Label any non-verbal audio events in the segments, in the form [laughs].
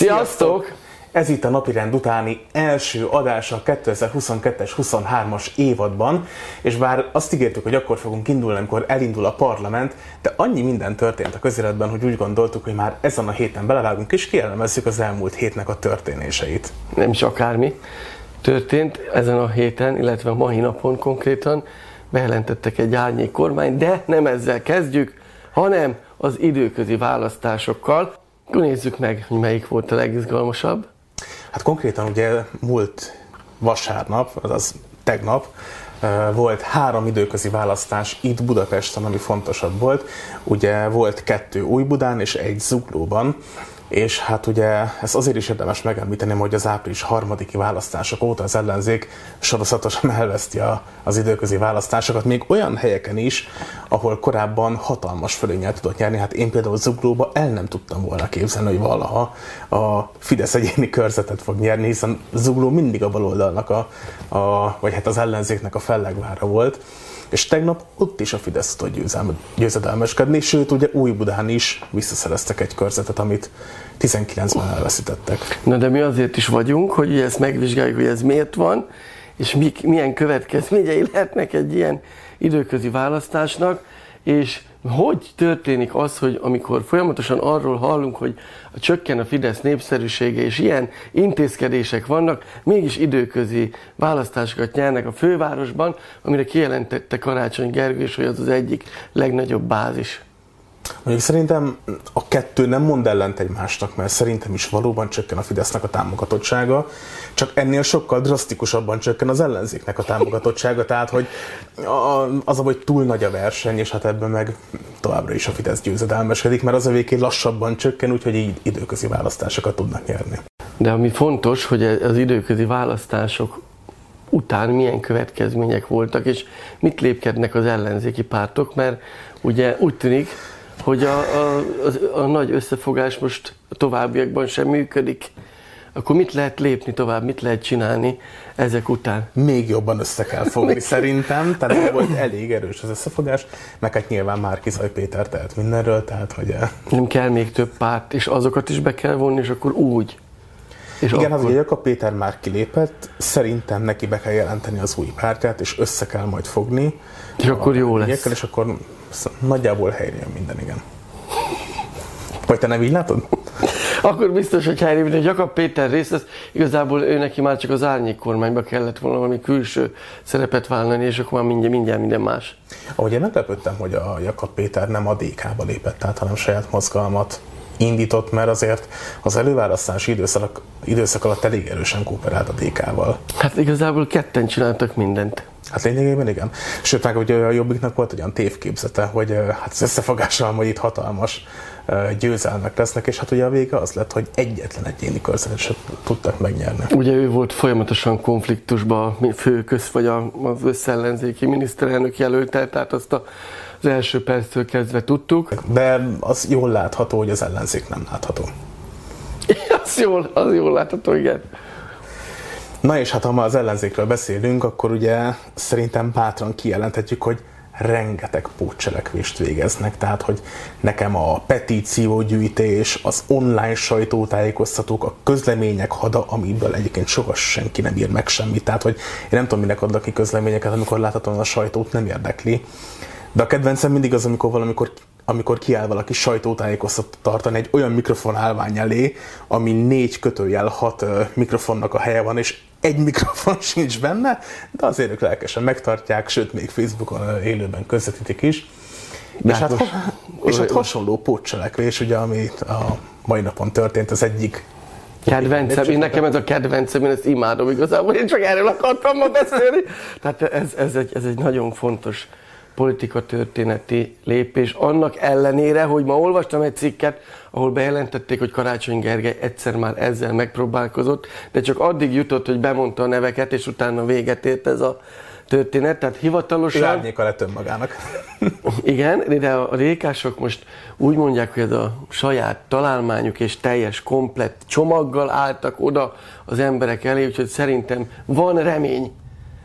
Sziasztok! Ez itt a napirend utáni első adása a 2022-es 23-as évadban, és bár azt ígértük, hogy akkor fogunk indulni, amikor elindul a parlament, de annyi minden történt a közéletben, hogy úgy gondoltuk, hogy már ezen a héten belevágunk és kielemezzük az elmúlt hétnek a történéseit. Nem is akármi történt ezen a héten, illetve a mai napon konkrétan bejelentettek egy árnyék kormány, de nem ezzel kezdjük, hanem az időközi választásokkal. Nézzük meg, hogy melyik volt a legizgalmasabb. Hát konkrétan ugye múlt vasárnap, azaz tegnap, volt három időközi választás itt Budapesten, ami fontosabb volt. Ugye volt kettő Újbudán és egy Zuglóban, és hát ugye ez azért is érdemes megemlíteni, hogy az április harmadiki választások óta az ellenzék sorozatosan [laughs] elveszti a, az időközi választásokat, még olyan helyeken is, ahol korábban hatalmas fölényel tudott nyerni. Hát én például Zuglóba el nem tudtam volna képzelni, hogy valaha a Fidesz egyéni körzetet fog nyerni, hiszen Zugló mindig a baloldalnak, a, a, vagy hát az ellenzéknek a fellegvára volt és tegnap ott is a Fidesz tudott győzedelmeskedni, sőt ugye Új-Budán is visszaszereztek egy körzetet, amit 19-ben elveszítettek. Na de mi azért is vagyunk, hogy ezt megvizsgáljuk, hogy ez miért van, és mi, milyen következményei lehetnek egy ilyen időközi választásnak, és hogy történik az, hogy amikor folyamatosan arról hallunk, hogy csökken a Fidesz népszerűsége, és ilyen intézkedések vannak, mégis időközi választásokat nyernek a fővárosban, amire kijelentette Karácsony Gergő, hogy az az egyik legnagyobb bázis. Mondjuk szerintem a kettő nem mond ellent egymásnak, mert szerintem is valóban csökken a Fidesznek a támogatottsága, csak ennél sokkal drasztikusabban csökken az ellenzéknek a támogatottsága, tehát hogy az a, hogy túl nagy a verseny, és hát ebben meg továbbra is a Fidesz győzedelmeskedik, mert az a végén lassabban csökken, úgyhogy így időközi választásokat tudnak nyerni. De ami fontos, hogy az időközi választások után milyen következmények voltak, és mit lépkednek az ellenzéki pártok, mert ugye úgy tűnik, hogy a, a, a, a nagy összefogás most a továbbiakban sem működik, akkor mit lehet lépni tovább, mit lehet csinálni ezek után? Még jobban össze kell fogni [laughs] szerintem, tehát volt elég erős az összefogás, meg hát nyilván már Kizaj Péter tehet mindenről, tehát hogy... Eh, Nem kell még több párt, és azokat is be kell vonni, és akkor úgy. És Igen, akkor... az, hogy Jakab Péter már kilépett, szerintem neki be kell jelenteni az új pártját, és össze kell majd fogni. És akkor jó lesz. És akkor nagyjából helyre minden, igen. Vagy te nem így látod? Akkor biztos, hogy helyre jön, hogy Jakab Péter részt vesz, igazából ő neki már csak az árnyék kormányba kellett volna valami külső szerepet vállalni, és akkor már mindjárt, mindjárt minden más. Ahogy én meglepődtem, hogy a Jakab Péter nem a DK-ba lépett át, hanem saját mozgalmat indított, mert azért az előválasztási időszak, időszak alatt elég erősen kooperált a DK-val. Hát igazából ketten csináltak mindent. Hát lényegében igen. Sőt, meg ugye a Jobbiknak volt olyan tévképzete, hogy hát az összefogással majd itt hatalmas győzelmek lesznek, és hát ugye a vége az lett, hogy egyetlen egyéni körzetet tudtak megnyerni. Ugye ő volt folyamatosan konfliktusban a főköz, vagy az összellenzéki miniszterelnök jelölte, tehát azt a az első perctől kezdve tudtuk. De az jól látható, hogy az ellenzék nem látható. [laughs] az jól, az jól látható, igen. Na és hát ha ma az ellenzékről beszélünk, akkor ugye szerintem bátran kijelenthetjük, hogy rengeteg pótcselekvést végeznek, tehát hogy nekem a petíciógyűjtés, az online sajtótájékoztatók, a közlemények hada, amiből egyébként soha senki nem ír meg semmit, tehát hogy én nem tudom, minek adnak ki közleményeket, amikor láthatóan a sajtót nem érdekli. De a kedvencem mindig az, amikor valamikor amikor kiáll valaki sajtótájékoztatót tartani egy olyan mikrofon állvány elé, ami négy kötőjel hat mikrofonnak a helye van, és egy [laughs] mikrofon sincs benne, de azért ők lelkesen megtartják, sőt, még Facebookon élőben közvetítik is. De és hát, most, és hát hasonló pótcselekvés, ugye, ami a mai napon történt, az egyik Kedvencem, én nekem ez a kedvencem, én ezt imádom igazából, én csak erről akartam ma beszélni. Tehát ez, ez, egy, ez egy nagyon fontos politika történeti lépés, annak ellenére, hogy ma olvastam egy cikket, ahol bejelentették, hogy Karácsony Gergely egyszer már ezzel megpróbálkozott, de csak addig jutott, hogy bemondta a neveket, és utána véget ért ez a történet, tehát hivatalosan... Árnyéka lett önmagának. [laughs] Igen, de a rékások most úgy mondják, hogy ez a saját találmányuk és teljes, komplett csomaggal álltak oda az emberek elé, úgyhogy szerintem van remény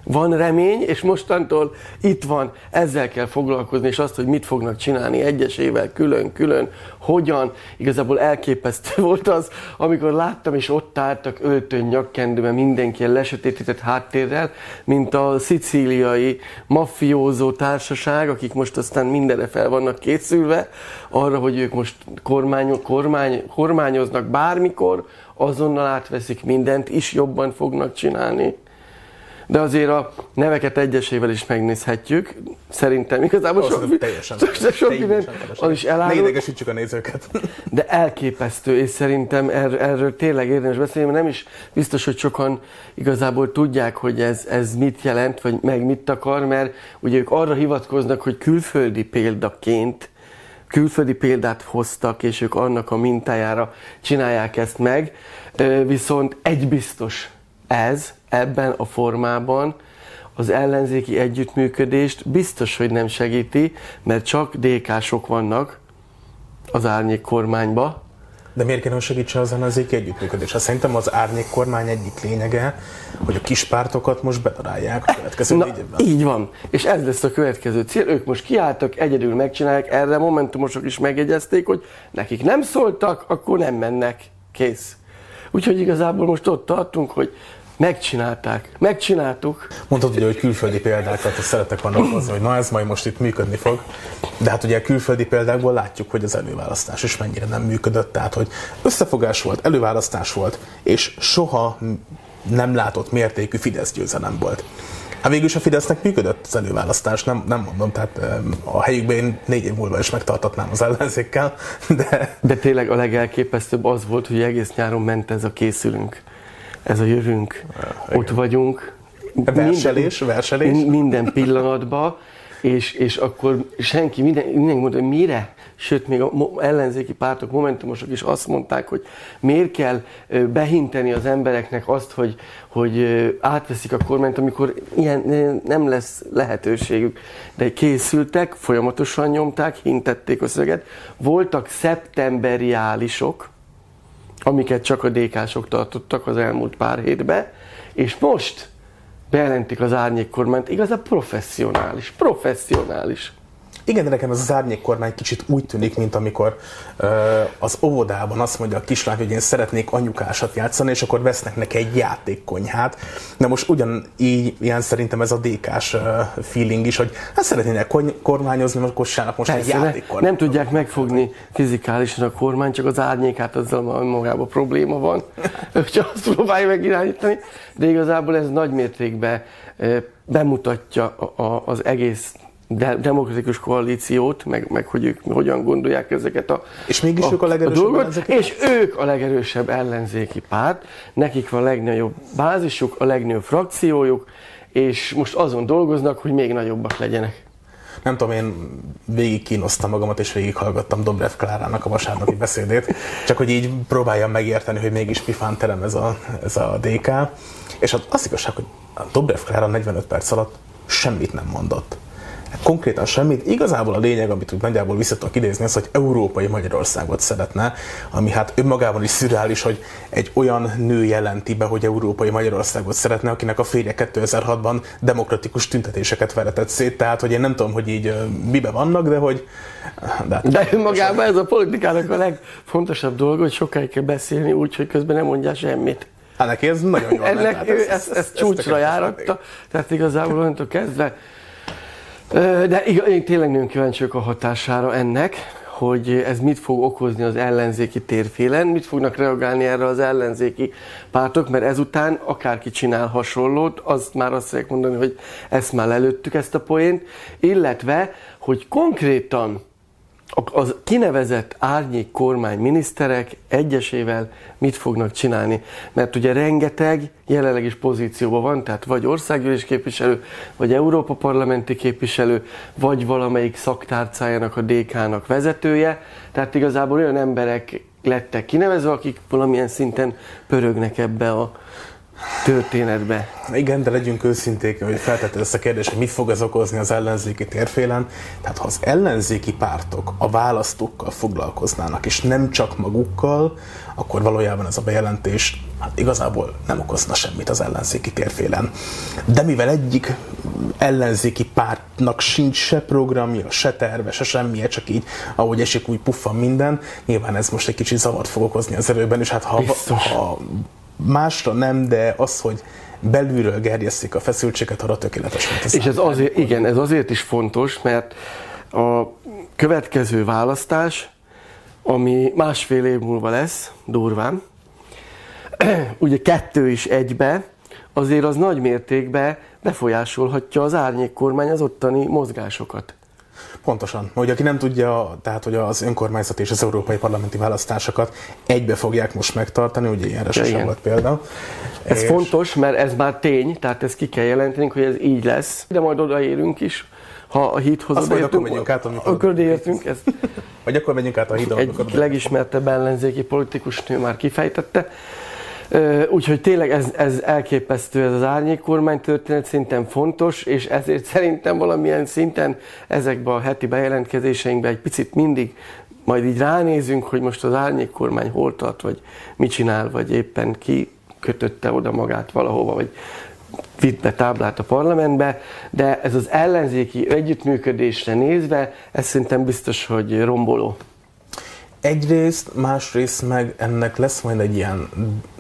van remény, és mostantól itt van, ezzel kell foglalkozni, és azt, hogy mit fognak csinálni egyesével, külön-külön, hogyan. Igazából elképesztő [laughs] volt az, amikor láttam, és ott álltak öltön nyakkendőben mindenki a lesötétített háttérrel, mint a szicíliai maffiózó társaság, akik most aztán mindenre fel vannak készülve, arra, hogy ők most kormány, kormány, kormányoznak bármikor, azonnal átveszik mindent, is jobban fognak csinálni de azért a neveket egyesével is megnézhetjük. Szerintem igazából Az sok, teljesen sok, sok, sok minden az is Ne elárul, idegesítsük a nézőket. de elképesztő, és szerintem erről, erről tényleg érdemes beszélni, mert nem is biztos, hogy sokan igazából tudják, hogy ez, ez mit jelent, vagy meg mit akar, mert ugye ők arra hivatkoznak, hogy külföldi példaként külföldi példát hoztak, és ők annak a mintájára csinálják ezt meg, viszont egy biztos, ez ebben a formában az ellenzéki együttműködést biztos, hogy nem segíti, mert csak DK-sok vannak az árnyék kormányba, De miért kéne, hogy segítse az ellenzéki együttműködés? Hát szerintem az árnyék kormány egyik lényege, hogy a kis pártokat most bedarálják a következő Na, évben. így van. És ez lesz a következő cél. Ők most kiálltak, egyedül megcsinálják, erre momentumosok is megjegyezték, hogy nekik nem szóltak, akkor nem mennek. Kész. Úgyhogy igazából most ott tartunk, hogy megcsinálták. Megcsináltuk. Mondtad ugye, hogy külföldi példákat, szeretek annak hozni, hogy na ez majd most itt működni fog. De hát ugye a külföldi példákból látjuk, hogy az előválasztás is mennyire nem működött. Tehát, hogy összefogás volt, előválasztás volt, és soha nem látott mértékű Fidesz győzelem volt. Hát végül is a Fidesznek működött az előválasztás, nem, nem mondom, tehát a helyükben én négy év múlva is megtartatnám az ellenzékkel, de De tényleg a legelképesztőbb az volt, hogy egész nyáron ment ez a készülünk. Ez a jövünk. igen. Ott vagyunk. verselés, verselés. Min- minden pillanatban, és, és akkor senki, minden, mindenki mondta, hogy mire? Sőt, még a ellenzéki pártok, momentumosok is azt mondták, hogy miért kell behinteni az embereknek azt, hogy, hogy átveszik a kormányt, amikor ilyen nem lesz lehetőségük. De készültek, folyamatosan nyomták, hintették a szöget. Voltak szeptemberiálisok, amiket csak a DK-sok tartottak az elmúlt pár hétben, és most bejelentik az árnyék kormányt, igazán professzionális, professzionális. Igen, de nekem ez az árnyék kormány kicsit úgy tűnik, mint amikor ö, az óvodában azt mondja a kislány, hogy én szeretnék anyukásat játszani, és akkor vesznek neki egy játékkonyhát. Na most ugyanígy ilyen szerintem ez a DK-s feeling is, hogy hát szeretnének kony- kormányozni, most kossának most egy Persze, ne, játékkormány. nem tudják megfogni fizikálisan a kormány, csak az árnyékát azzal ma- magában probléma van, [laughs] hogyha azt próbálja megirányítani, de igazából ez nagy mértékben bemutatja a, a, az egész de, demokratikus koalíciót, meg, meg hogy ők hogyan gondolják ezeket a, És mégis ők a legerősebb dolgot, ellenzéki és ők a legerősebb ellenzéki párt, nekik van a legnagyobb bázisuk, a legnagyobb frakciójuk, és most azon dolgoznak, hogy még nagyobbak legyenek. Nem tudom, én végig kínoztam magamat, és végighallgattam Dobrev Klárának a vasárnapi beszédét, csak hogy így próbáljam megérteni, hogy mégis pifán terem ez a, ez a DK. És az, az igazság, hogy a Dobrev Klára 45 perc alatt semmit nem mondott. Konkrétan semmit. Igazából a lényeg, amit úgy nagyjából vissza tudok idézni, az, hogy európai Magyarországot szeretne, ami hát önmagában is szürreális, hogy egy olyan nő jelenti be, hogy európai Magyarországot szeretne, akinek a férje 2006-ban demokratikus tüntetéseket veretett szét. Tehát, hogy én nem tudom, hogy így mibe vannak, de hogy... De, hát- De önmagában ez a politikának a legfontosabb dolga, hogy sokáig kell beszélni úgy, hogy közben nem mondjál semmit. Hát neki ez nagyon jól ment, Ennek tehát ő ezt, ezt csúcsra tökéletes járatta, tehát igazából onnantól kezdve. De én tényleg nagyon kíváncsi vagyok a hatására ennek, hogy ez mit fog okozni az ellenzéki térfélen, mit fognak reagálni erre az ellenzéki pártok, mert ezután akárki csinál hasonlót, azt már azt fogják mondani, hogy ezt már lelőttük ezt a poént, illetve, hogy konkrétan az kinevezett árnyék kormány miniszterek egyesével mit fognak csinálni. Mert ugye rengeteg jelenleg is pozícióban van, tehát vagy országgyűlés képviselő, vagy Európa parlamenti képviselő, vagy valamelyik szaktárcájának a DK-nak vezetője. Tehát igazából olyan emberek lettek kinevezve, akik valamilyen szinten pörögnek ebbe a történetbe. Igen, de legyünk őszinték, hogy feltetted ezt a kérdést, hogy mit fog ez okozni az ellenzéki térfélen. Tehát ha az ellenzéki pártok a választókkal foglalkoznának, és nem csak magukkal, akkor valójában ez a bejelentés hát igazából nem okozna semmit az ellenzéki térfélen. De mivel egyik ellenzéki pártnak sincs se programja, se terve, se semmije, csak így, ahogy esik, úgy puffan minden, nyilván ez most egy kicsit zavart fog okozni az erőben, és hát ha, ha másra nem, de az, hogy belülről gerjesztik a feszültséget, arra tökéletes. Mint És ez azért, igen, ez azért is fontos, mert a következő választás, ami másfél év múlva lesz, durván, [clears throat] ugye kettő is egybe, azért az nagy mértékben befolyásolhatja az árnyék kormány az ottani mozgásokat. Pontosan. Hogy aki nem tudja, tehát hogy az önkormányzat és az európai parlamenti választásokat egybe fogják most megtartani, ugye ilyenre ja, sosem volt példa. Ez és... fontos, mert ez már tény, tehát ezt ki kell jelenteni, hogy ez így lesz, de majd odaérünk is ha a hídhoz Azt odaértünk, akkor megyünk át, amikor... Odaértünk. Ez Vagy akkor megyünk át a hídon. Egy legismertebb ellenzéki politikus nő már kifejtette. Úgyhogy tényleg ez, ez elképesztő, ez az árnyék kormány történet szinten fontos, és ezért szerintem valamilyen szinten ezekben a heti bejelentkezéseinkben egy picit mindig majd így ránézünk, hogy most az árnyék kormány hol tart, vagy mit csinál, vagy éppen ki kötötte oda magát valahova, vagy vitt be táblát a parlamentbe, de ez az ellenzéki együttműködésre nézve, ez szerintem biztos, hogy romboló. Egyrészt, másrészt meg ennek lesz majd egy ilyen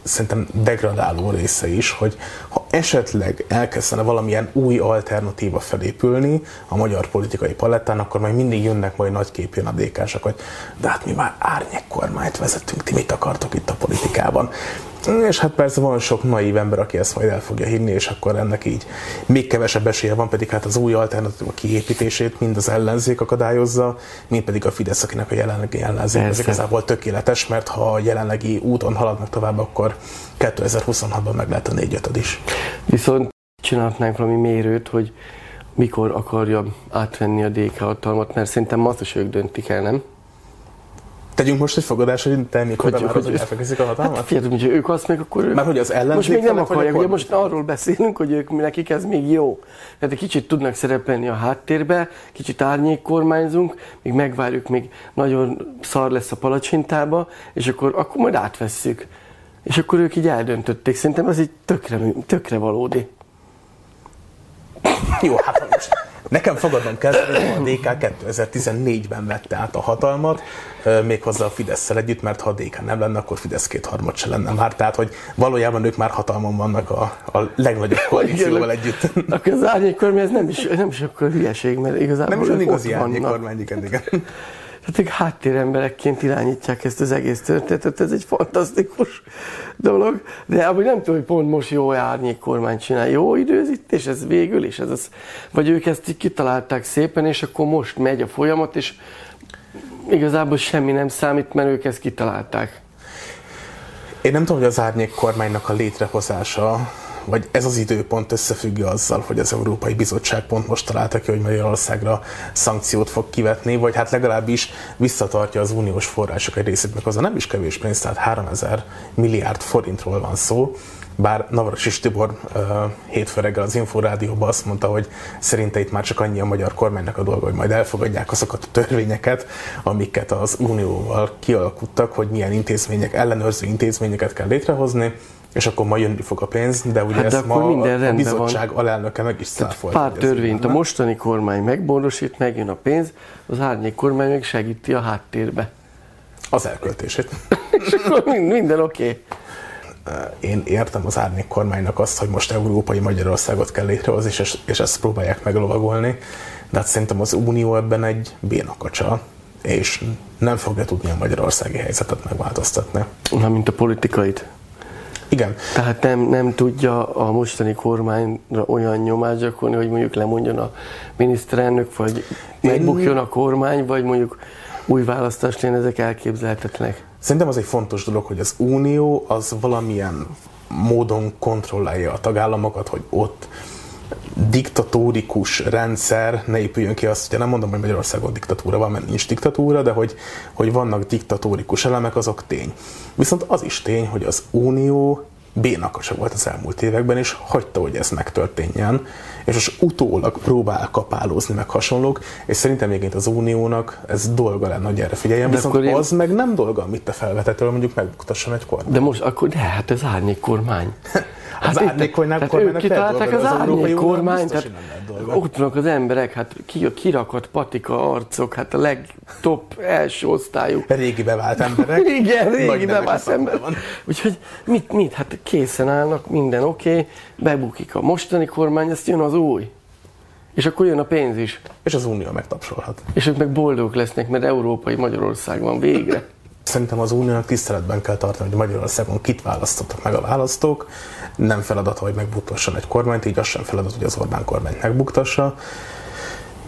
szerintem degradáló része is, hogy ha esetleg elkezdene valamilyen új alternatíva felépülni a magyar politikai palettán, akkor majd mindig jönnek majd nagyképűen a dk hogy de hát mi már árnyék kormányt vezetünk, ti mit akartok itt a politikában? És hát persze van sok naív ember, aki ezt majd el fogja hinni, és akkor ennek így még kevesebb esélye van, pedig hát az új alternatíva kiépítését mind az ellenzék akadályozza, mind pedig a Fidesz, akinek a jelenlegi ellenzék ez igazából tökéletes, mert ha a jelenlegi úton haladnak tovább, akkor 2026-ban meg lehet a 4 is. Viszont csinálhatnánk valami mérőt, hogy mikor akarja átvenni a DK hatalmat, mert szerintem azt is ők döntik el, nem? Tegyünk most egy fogadás, hogy te mikor hogy, hogy, hogy elfekezik a hatalmat? Hát fiatal, hogy ők azt meg akkor. Már hogy az ellenzék Most még nem akarják, ugye most arról beszélünk, hogy ők nekik ez még jó. Tehát egy kicsit tudnak szerepelni a háttérbe, kicsit árnyék kormányzunk, még megvárjuk, még nagyon szar lesz a palacsintába, és akkor, akkor majd átvesszük. És akkor ők így eldöntötték. Szerintem ez így tökre, tökre valódi. Jó, hát most Nekem fogadnom kell, a DK 2014-ben vette át a hatalmat, méghozzá a fidesz együtt, mert ha a DK nem lenne, akkor Fidesz kétharmad se lenne már. Tehát, hogy valójában ők már hatalmon vannak a, a legnagyobb [laughs] koalícióval együtt. [laughs] Akkor az árnyék kormány, ez nem is, nem is akkor hülyeség, mert igazából Nem is olyan igazi árnyék kormány, igen, igen. [laughs] Tehát ők háttéremberekként irányítják ezt az egész történetet, ez egy fantasztikus dolog, de amúgy nem tudom, hogy pont most jó árnyék kormány csinál, jó időzítés, ez végül is, ez az, vagy ők ezt így kitalálták szépen, és akkor most megy a folyamat, és igazából semmi nem számít, mert ők ezt kitalálták. Én nem tudom, hogy az árnyék kormánynak a létrehozása vagy ez az időpont összefügg azzal, hogy az Európai Bizottság pont most találta ki, hogy Magyarországra szankciót fog kivetni, vagy hát legalábbis visszatartja az uniós források egy részét, meg az a nem is kevés pénz, tehát 3000 milliárd forintról van szó, bár és Tibor uh, hétfő reggel az Inforádióban azt mondta, hogy szerinte itt már csak annyi a magyar kormánynak a dolga, hogy majd elfogadják azokat a törvényeket, amiket az Unióval kialakuttak, hogy milyen intézmények, ellenőrző intézményeket kell létrehozni, és akkor majd jönni fog a pénz, de ugye hát ezt ma minden a bizottság van. alelnöke meg is száfolt. Pár törvényt a mostani kormány megborosít, megjön a pénz, az árnyék kormány meg segíti a háttérbe. Az elköltését. [laughs] és akkor minden oké. Okay. Én értem az árnyék kormánynak azt, hogy most európai Magyarországot kell létrehozni, és, és ezt próbálják meglovagolni, de hát szerintem az Unió ebben egy bénakacsa, és nem fogja tudni a magyarországi helyzetet megváltoztatni. Na, mint a politikait. Igen. Tehát nem, nem tudja a mostani kormányra olyan nyomást gyakorolni, hogy mondjuk lemondjon a miniszterelnök, vagy Én... megbukjon a kormány, vagy mondjuk új választás lenne, ezek elképzelhetetlenek. Szerintem az egy fontos dolog, hogy az Unió az valamilyen módon kontrollálja a tagállamokat, hogy ott diktatórikus rendszer ne épüljön ki azt, hogy nem mondom, hogy Magyarországon diktatúra van, mert nincs diktatúra, de hogy, hogy vannak diktatórikus elemek, azok tény. Viszont az is tény, hogy az Unió bénaka se volt az elmúlt években, és hagyta, hogy ez megtörténjen, és most utólag próbál kapálózni meg hasonlók, és szerintem még az Uniónak ez dolga lenne, hogy erre figyeljen, de viszont én... az meg nem dolga, amit te felvetettél, mondjuk megbuktasson egy kormány. De most akkor, de hát ez árnyék kormány. [laughs] Hát az árnyék kormány, ők kitalálták az, az árnyék kormány, tehát ott vannak az emberek, hát ki, kirakott patika arcok, hát a legtop első osztályú. Régi bevált emberek. [laughs] Igen, régi bevált emberek. Úgyhogy mit, mit, hát készen állnak, minden oké, okay, bebukik a mostani kormány, ezt jön az új. És akkor jön a pénz is. És az Unió megtapsolhat. És ők meg boldogok lesznek, mert európai Magyarország van végre. Szerintem az uniónak tiszteletben kell tartani, hogy Magyarországon kit választottak meg a választók. Nem feladat, hogy megbuktasson egy kormányt, így az sem feladat, hogy az Orbán kormányt megbuktassa.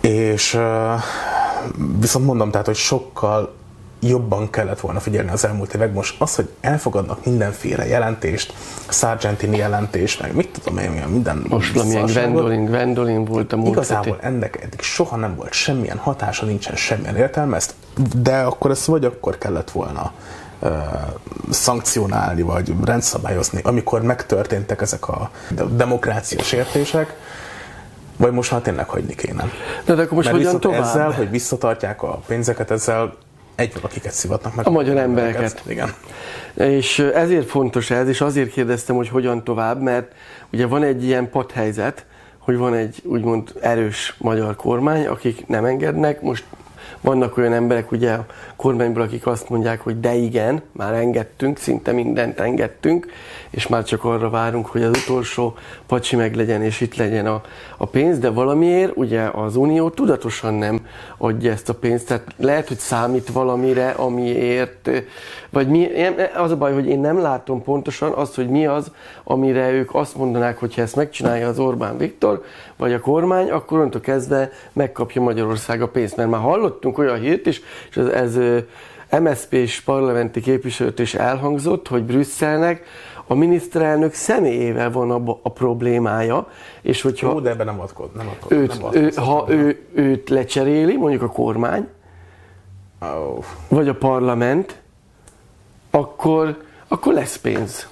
És viszont mondom, tehát, hogy sokkal jobban kellett volna figyelni az elmúlt évek. Most az, hogy elfogadnak mindenféle jelentést, Sargentini jelentést, meg mit tudom én, minden Most valamilyen Gwendolyn, Gwendolyn volt a múlt Igazából ennek eddig soha nem volt semmilyen hatása, nincsen semmilyen értelme, ezt, de akkor ezt vagy akkor kellett volna uh, szankcionálni, vagy rendszabályozni, amikor megtörténtek ezek a demokráciás értések, vagy most már tényleg hagyni kéne. De, de akkor most Mert hogyan tovább? ezzel, hogy visszatartják a pénzeket, ezzel egy valakiket szivatnak meg. A magyar embereket. Igen. És ezért fontos ez, és azért kérdeztem, hogy hogyan tovább, mert ugye van egy ilyen padhelyzet, hogy van egy úgymond erős magyar kormány, akik nem engednek, most vannak olyan emberek ugye a kormányból, akik azt mondják, hogy de igen, már engedtünk, szinte mindent engedtünk, és már csak arra várunk, hogy az utolsó pacsi meg legyen, és itt legyen a, a pénz, de valamiért ugye az Unió tudatosan nem adja ezt a pénzt, tehát lehet, hogy számít valamire, amiért, vagy mi, az a baj, hogy én nem látom pontosan azt, hogy mi az, amire ők azt mondanák, hogy ezt megcsinálja az Orbán Viktor, vagy a kormány, akkor onnantól kezdve megkapja Magyarország a pénzt, mert már hallottunk olyan hírt is, és ez, ez MSZP-s parlamenti képviselőt is elhangzott, hogy Brüsszelnek a miniszterelnök személyével van a, a problémája, és hogyha... Jó, de ebben nem adkod, nem adkod, őt, nem ő, ha ő, őt lecseréli, mondjuk a kormány, oh. vagy a parlament, akkor, akkor lesz pénz.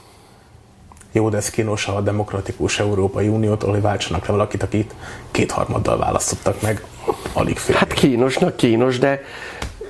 Jó, de ez kínos a demokratikus Európai Uniótól, hogy váltsanak le valakit, akit kétharmaddal választottak meg, alig fél. Hát kínosnak kínos, de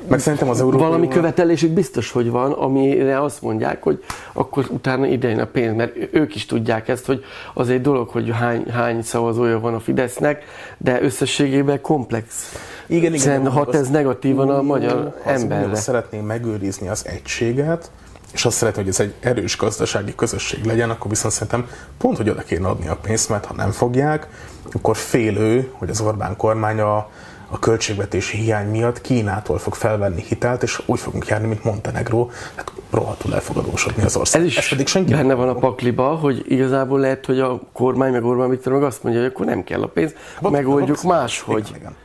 meg szerintem az Európai Valami követelésük biztos, hogy van, amire azt mondják, hogy akkor utána idejön a pénz, mert ők is tudják ezt, hogy az egy dolog, hogy hány, hány szavazója van a Fidesznek, de összességében komplex. Igen, igen. Szerintem hat ez negatívan a magyar emberre. Szeretném megőrizni az egységet, és azt szeretném, hogy ez egy erős gazdasági közösség legyen, akkor viszont szerintem pont, hogy oda kéne adni a pénzt, mert ha nem fogják, akkor félő, hogy az Orbán kormánya a költségvetési hiány miatt Kínától fog felvenni hitelt, és úgy fogunk járni, mint Montenegro, hát rohadtul elfogadósodni az ország. Ez is Ez pedig senki benne van a pakliba, hogy igazából lehet, hogy a kormány meg Orbán Viktor meg azt mondja, hogy akkor nem kell a pénz, Bot, megoldjuk máshogy. Igen, igen.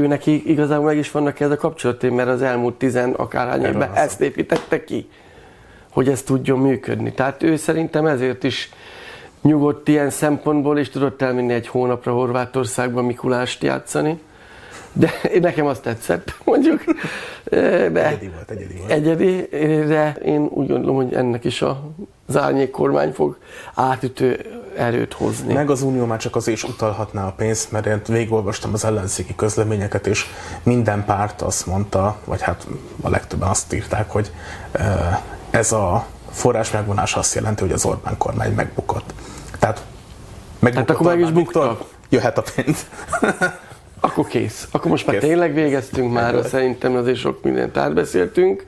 Ő neki igazából meg is vannak ez a kapcsolatai, mert az elmúlt tizen akárhány évben ezt építette ki, hogy ez tudjon működni. Tehát ő szerintem ezért is nyugodt ilyen szempontból, és tudott elmenni egy hónapra Horvátországba Mikulást játszani de nekem azt tetszett, [laughs] mondjuk. De egyedi volt, egyedi volt. Egyedi, de én úgy gondolom, hogy ennek is a az árnyék kormány fog átütő erőt hozni. Meg az Unió már csak az is utalhatná a pénzt, mert én végigolvastam az ellenzéki közleményeket, és minden párt azt mondta, vagy hát a legtöbben azt írták, hogy ez a forrás megvonás azt jelenti, hogy az Orbán kormány megbukott. Tehát megbukott hát akkor meg is buktak. Jöhet a pénz. [laughs] Akkor kész. Akkor most már kész. tényleg végeztünk már, szerintem azért sok mindent átbeszéltünk.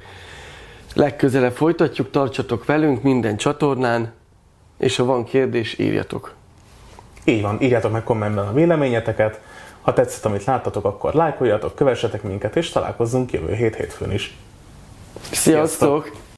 Legközelebb folytatjuk, tartsatok velünk minden csatornán, és ha van kérdés, írjatok. Így van, írjátok meg kommentben a véleményeteket. Ha tetszett, amit láttatok, akkor lájkoljatok, kövessetek minket, és találkozzunk jövő hét hétfőn is. Sziasztok! Sziasztok.